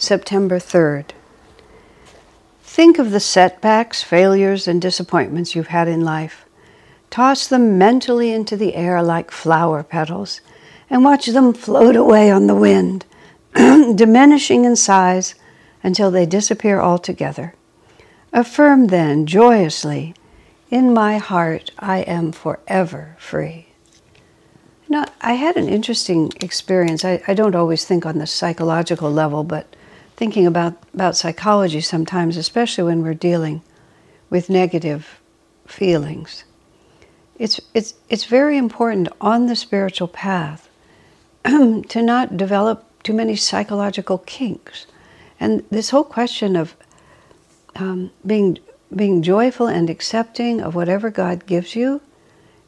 September 3rd. Think of the setbacks, failures, and disappointments you've had in life. Toss them mentally into the air like flower petals and watch them float away on the wind, diminishing in size until they disappear altogether. Affirm then joyously, In my heart I am forever free. Know, I had an interesting experience. I, I don't always think on the psychological level, but thinking about, about psychology sometimes, especially when we're dealing with negative feelings. It's, it's, it's very important on the spiritual path to not develop too many psychological kinks. And this whole question of um, being, being joyful and accepting of whatever God gives you,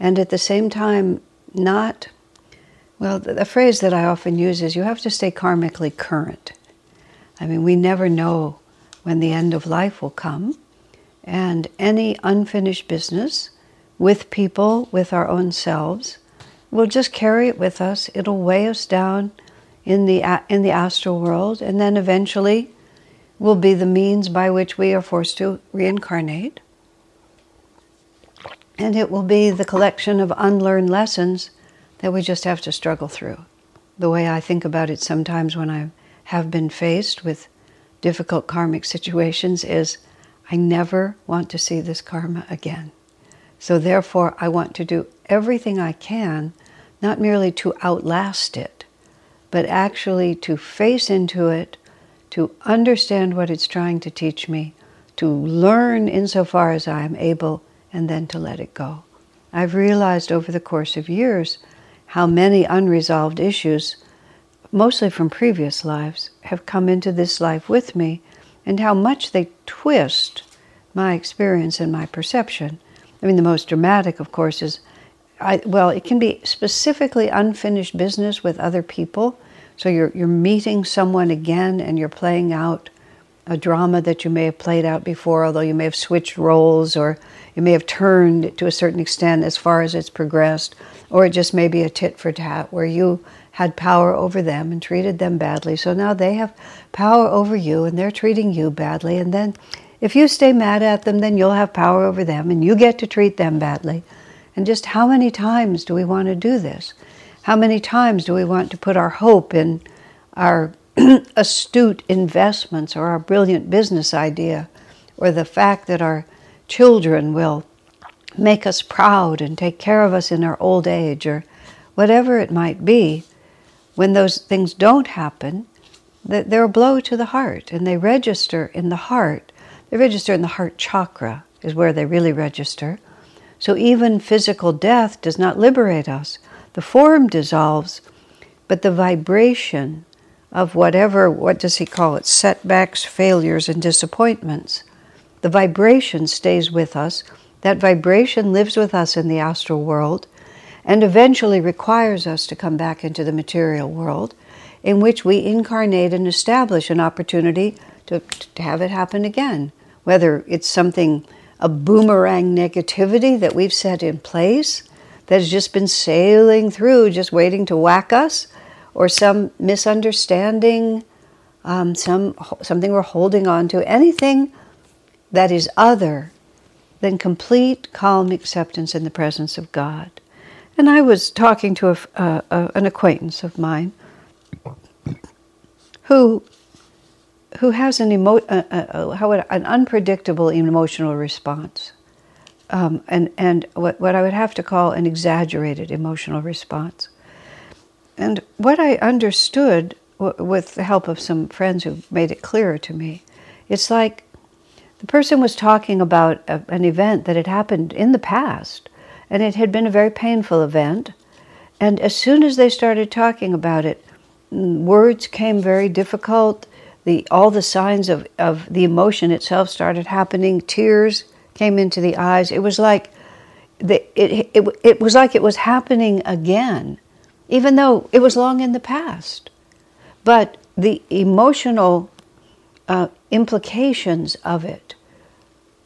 and at the same time not, well, the, the phrase that I often use is you have to stay karmically current. I mean, we never know when the end of life will come, and any unfinished business with people, with our own selves, we'll just carry it with us. It'll weigh us down in the, in the astral world, and then eventually will be the means by which we are forced to reincarnate. And it will be the collection of unlearned lessons that we just have to struggle through. The way I think about it sometimes when I have been faced with difficult karmic situations is I never want to see this karma again. So therefore, I want to do everything I can, not merely to outlast it, but actually to face into it, to understand what it's trying to teach me, to learn insofar as I am able, and then to let it go. I've realized over the course of years how many unresolved issues, mostly from previous lives, have come into this life with me, and how much they twist my experience and my perception. I mean, the most dramatic, of course, is I, well, it can be specifically unfinished business with other people. So you're, you're meeting someone again and you're playing out a drama that you may have played out before, although you may have switched roles or you may have turned to a certain extent as far as it's progressed, or it just may be a tit for tat where you had power over them and treated them badly. So now they have power over you and they're treating you badly. And then if you stay mad at them, then you'll have power over them and you get to treat them badly. And just how many times do we want to do this? How many times do we want to put our hope in our astute investments or our brilliant business idea or the fact that our children will make us proud and take care of us in our old age or whatever it might be, when those things don't happen, they're a blow to the heart and they register in the heart. They register in the heart chakra, is where they really register. So even physical death does not liberate us. The form dissolves, but the vibration of whatever, what does he call it, setbacks, failures, and disappointments, the vibration stays with us. That vibration lives with us in the astral world and eventually requires us to come back into the material world, in which we incarnate and establish an opportunity to, to have it happen again. Whether it's something, a boomerang negativity that we've set in place that has just been sailing through, just waiting to whack us, or some misunderstanding, um, some something we're holding on to, anything that is other than complete calm acceptance in the presence of God. And I was talking to a, an acquaintance of mine who who has an emo- how would, an unpredictable emotional response, um, and and what what I would have to call an exaggerated emotional response. And what I understood, with the help of some friends who made it clearer to me, it's like the person was talking about a, an event that had happened in the past, and it had been a very painful event. And as soon as they started talking about it, words came very difficult. the, all the signs of, of the emotion itself started happening. Tears came into the eyes. It was like the, it, it, it was like it was happening again, even though it was long in the past. But the emotional uh, implications of it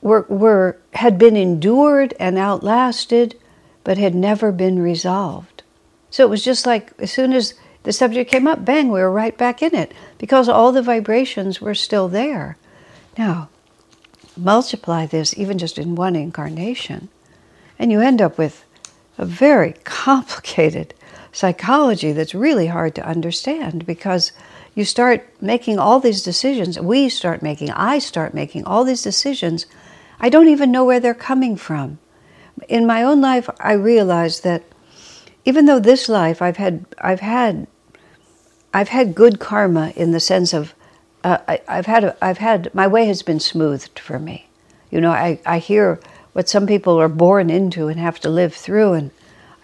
were, were, had been endured and outlasted, but had never been resolved. So it was just like as soon as the subject came up, bang, we were right back in it because all the vibrations were still there. Now, multiply this even just in one incarnation, and you end up with a very complicated psychology that's really hard to understand because you start making all these decisions. We start making, I start making all these decisions. I don't even know where they're coming from. In my own life, I realized that even though this life I've had, I've had, I've had good karma in the sense of uh, I, have had, a, I've had, my way has been smoothed for me. You know, I, I hear what some people are born into and have to live through, and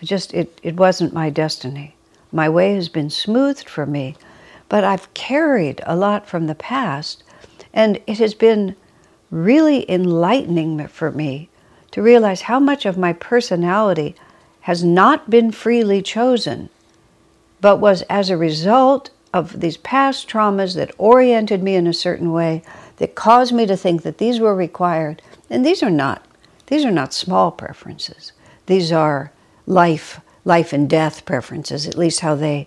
I just, it, it wasn't my destiny. My way has been smoothed for me, but I've carried a lot from the past, and it has been really enlightening for me to realize how much of my personality has not been freely chosen, but was as a result of these past traumas that oriented me in a certain way, that caused me to think that these were required. And these are not, these are not small preferences. These are life, life and death preferences, at least how they,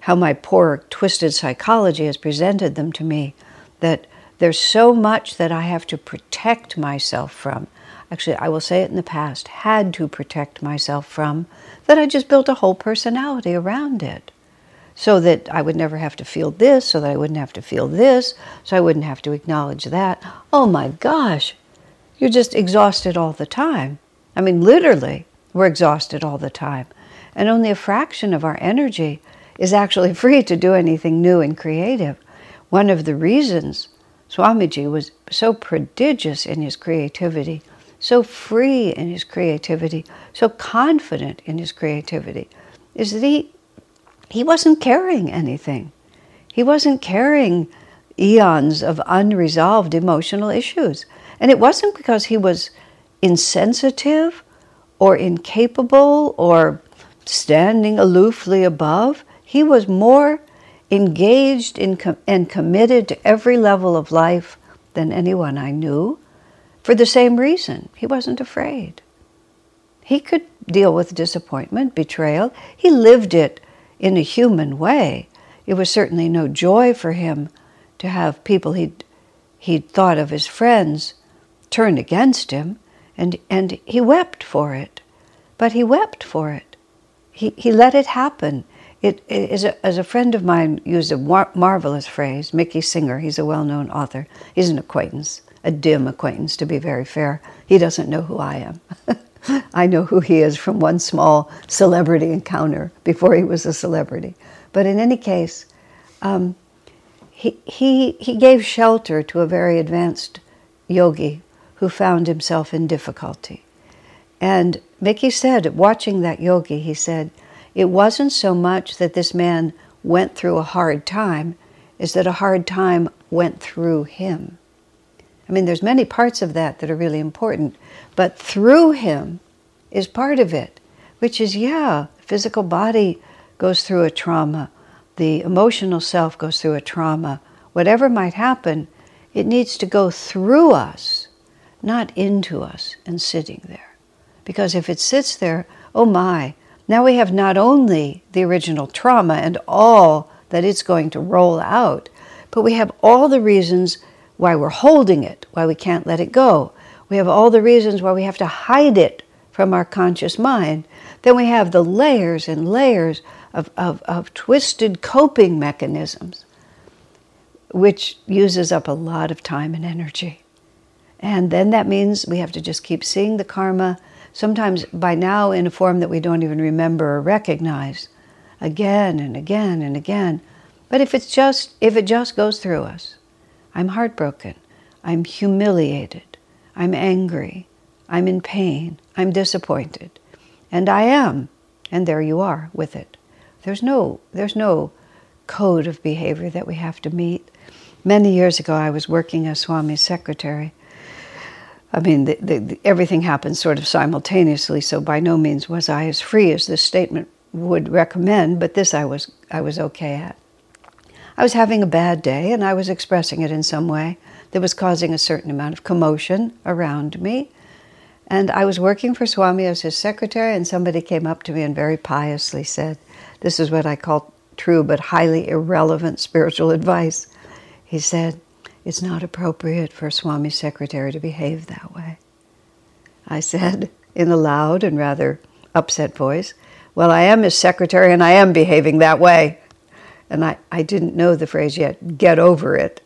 how my poor twisted psychology has presented them to me, that there's so much that I have to protect myself from. Actually, I will say it in the past, had to protect myself from, that I just built a whole personality around it so that I would never have to feel this, so that I wouldn't have to feel this, so I wouldn't have to acknowledge that. Oh my gosh, you're just exhausted all the time. I mean, literally, we're exhausted all the time. And only a fraction of our energy is actually free to do anything new and creative. One of the reasons Swamiji was so prodigious in his creativity, so free in his creativity, so confident in his creativity, is that he he wasn't carrying anything. He wasn't carrying eons of unresolved emotional issues. And it wasn't because he was insensitive or incapable or standing aloofly above. He was more engaged in com- and committed to every level of life than anyone I knew for the same reason. He wasn't afraid. He could deal with disappointment, betrayal. He lived it in a human way. It was certainly no joy for him to have people he'd, he'd thought of as friends turn against him, and, and he wept for it. But he wept for it. He, he let it happen. It, it is a, as a friend of mine used a mar- marvelous phrase, Mickey Singer, he's a well known author. He's an acquaintance, a dim acquaintance to be very fair. He doesn't know who I am. I know who he is from one small celebrity encounter before he was a celebrity. But in any case, um, he, he, he gave shelter to a very advanced yogi who found himself in difficulty. And Mickey said, watching that yogi, he said, it wasn't so much that this man went through a hard time, is that a hard time went through him. I mean, there's many parts of that that are really important, but through him is part of it, which is, yeah, physical body goes through a trauma, the emotional self goes through a trauma. Whatever might happen, it needs to go through us, not into us and sitting there. Because if it sits there, oh my, now we have not only the original trauma and all that it's going to roll out, but we have all the reasons why we're holding it, why we can't let it go. We have all the reasons why we have to hide it from our conscious mind. Then we have the layers and layers of, of, of twisted coping mechanisms, which uses up a lot of time and energy. And then that means we have to just keep seeing the karma, sometimes by now in a form that we don't even remember or recognize, again and again and again. But if it's just if it just goes through us, I'm heartbroken. I'm humiliated. I'm angry. I'm in pain. I'm disappointed. And I am. And there you are with it. There's no, there's no code of behavior that we have to meet. Many years ago, I was working as Swami's secretary. I mean, the, the, the, everything happened sort of simultaneously, so by no means was I as free as this statement would recommend, but this I was, I was okay at. I was having a bad day and I was expressing it in some way that was causing a certain amount of commotion around me. And I was working for Swami as his secretary, and somebody came up to me and very piously said, This is what I call true but highly irrelevant spiritual advice. He said, It's not appropriate for a Swami's secretary to behave that way. I said, in a loud and rather upset voice, Well, I am his secretary and I am behaving that way. And I, I didn't know the phrase yet, get over it.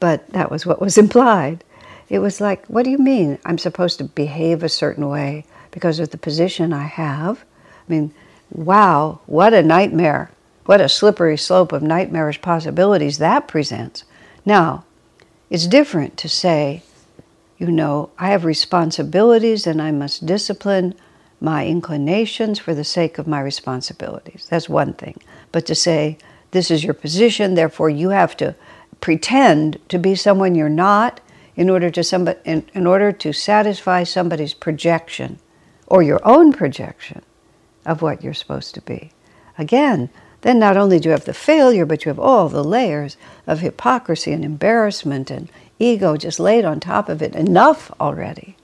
But that was what was implied. It was like, what do you mean I'm supposed to behave a certain way because of the position I have? I mean, wow, what a nightmare. What a slippery slope of nightmarish possibilities that presents. Now, it's different to say, you know, I have responsibilities and I must discipline my inclinations for the sake of my responsibilities. That's one thing. But to say, this is your position, therefore you have to pretend to be someone you're not in order to somebody, in, in order to satisfy somebody's projection or your own projection of what you're supposed to be. Again, then not only do you have the failure, but you have all the layers of hypocrisy and embarrassment and ego just laid on top of it. Enough already.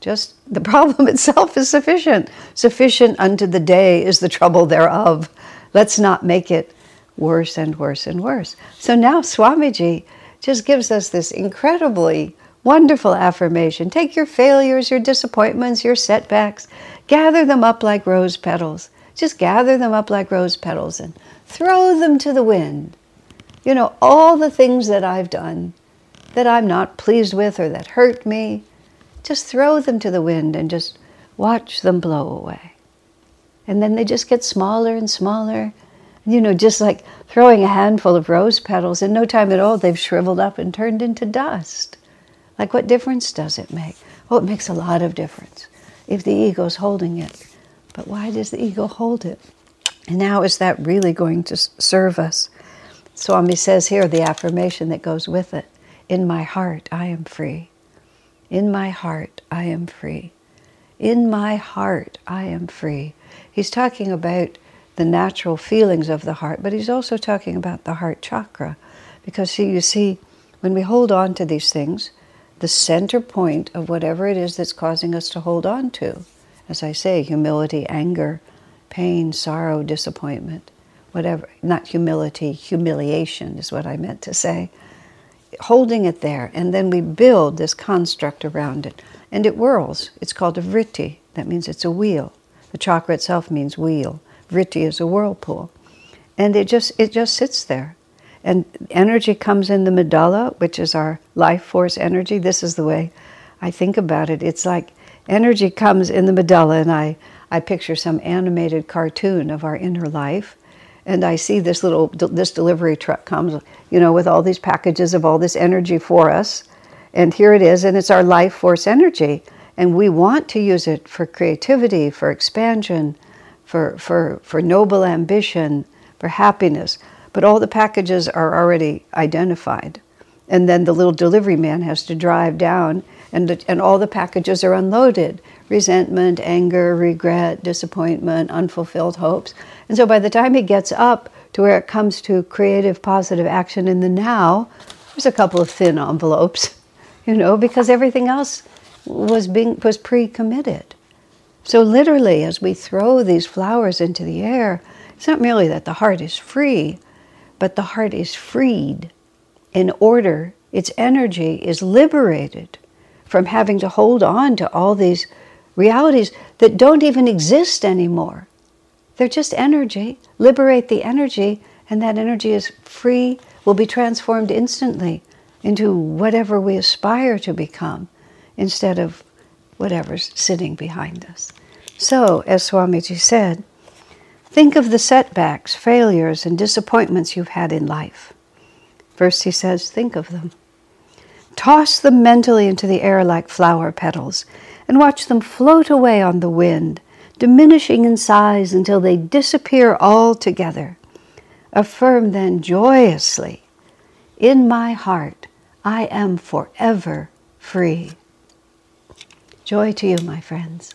Just the problem itself is sufficient. Sufficient unto the day is the trouble thereof. Let's not make it worse and worse and worse. So now Swamiji just gives us this incredibly wonderful affirmation. Take your failures, your disappointments, your setbacks, gather them up like rose petals just gather them up like rose petals and throw them to the wind. You know, all the things that I've done that I'm not pleased with or that hurt me, just throw them to the wind and just watch them blow away. And then they just get smaller and smaller. You know, just like throwing a handful of rose petals, in no time at all, they've shriveled up and turned into dust. Like, what difference does it make? Oh, it makes a lot of difference if the ego's holding it. But why does the ego hold it? And now, is that really going to serve us? Swami says here the affirmation that goes with it In my heart, I am free. In my heart, I am free. In my heart, I am free. He's talking about the natural feelings of the heart, but he's also talking about the heart chakra. Because, see, you see, when we hold on to these things, the center point of whatever it is that's causing us to hold on to as I say, humility, anger, pain, sorrow, disappointment, whatever, not humility, humiliation is what I meant to say. Holding it there, and then we build this construct around it, and it whirls. It's called a vritti. That means it's a wheel. The chakra itself means wheel. Vritti is a whirlpool, and it just it just sits there, and energy comes in the medulla, which is our life force energy. This is the way I think about it. It's like energy comes in the medulla, and I, I picture some animated cartoon of our inner life. And I see this little this delivery truck comes, you know, with all these packages of all this energy for us. And here it is, and it's our life force energy. And we want to use it for creativity, for expansion, for, for, for noble ambition, for happiness. But all the packages are already identified. And then the little delivery man has to drive down and, and all the packages are unloaded resentment, anger, regret, disappointment, unfulfilled hopes. And so by the time he gets up to where it comes to creative, positive action in the now, there's a couple of thin envelopes, you know, because everything else was being was pre-committed. So literally, as we throw these flowers into the air, it's not merely that the heart is free, but the heart is freed in order, its energy is liberated from having to hold on to all these realities that don't even exist anymore. They're just energy. Liberate the energy, and that energy is free, will be transformed instantly into whatever we aspire to become instead of whatever's sitting behind us. So, as Swamiji said, think of the setbacks, failures, and disappointments you've had in life. First, he says, think of them. Toss them mentally into the air like flower petals and watch them float away on the wind, diminishing in size until they disappear altogether. Affirm then joyously In my heart, I am forever free. Joy to you, my friends.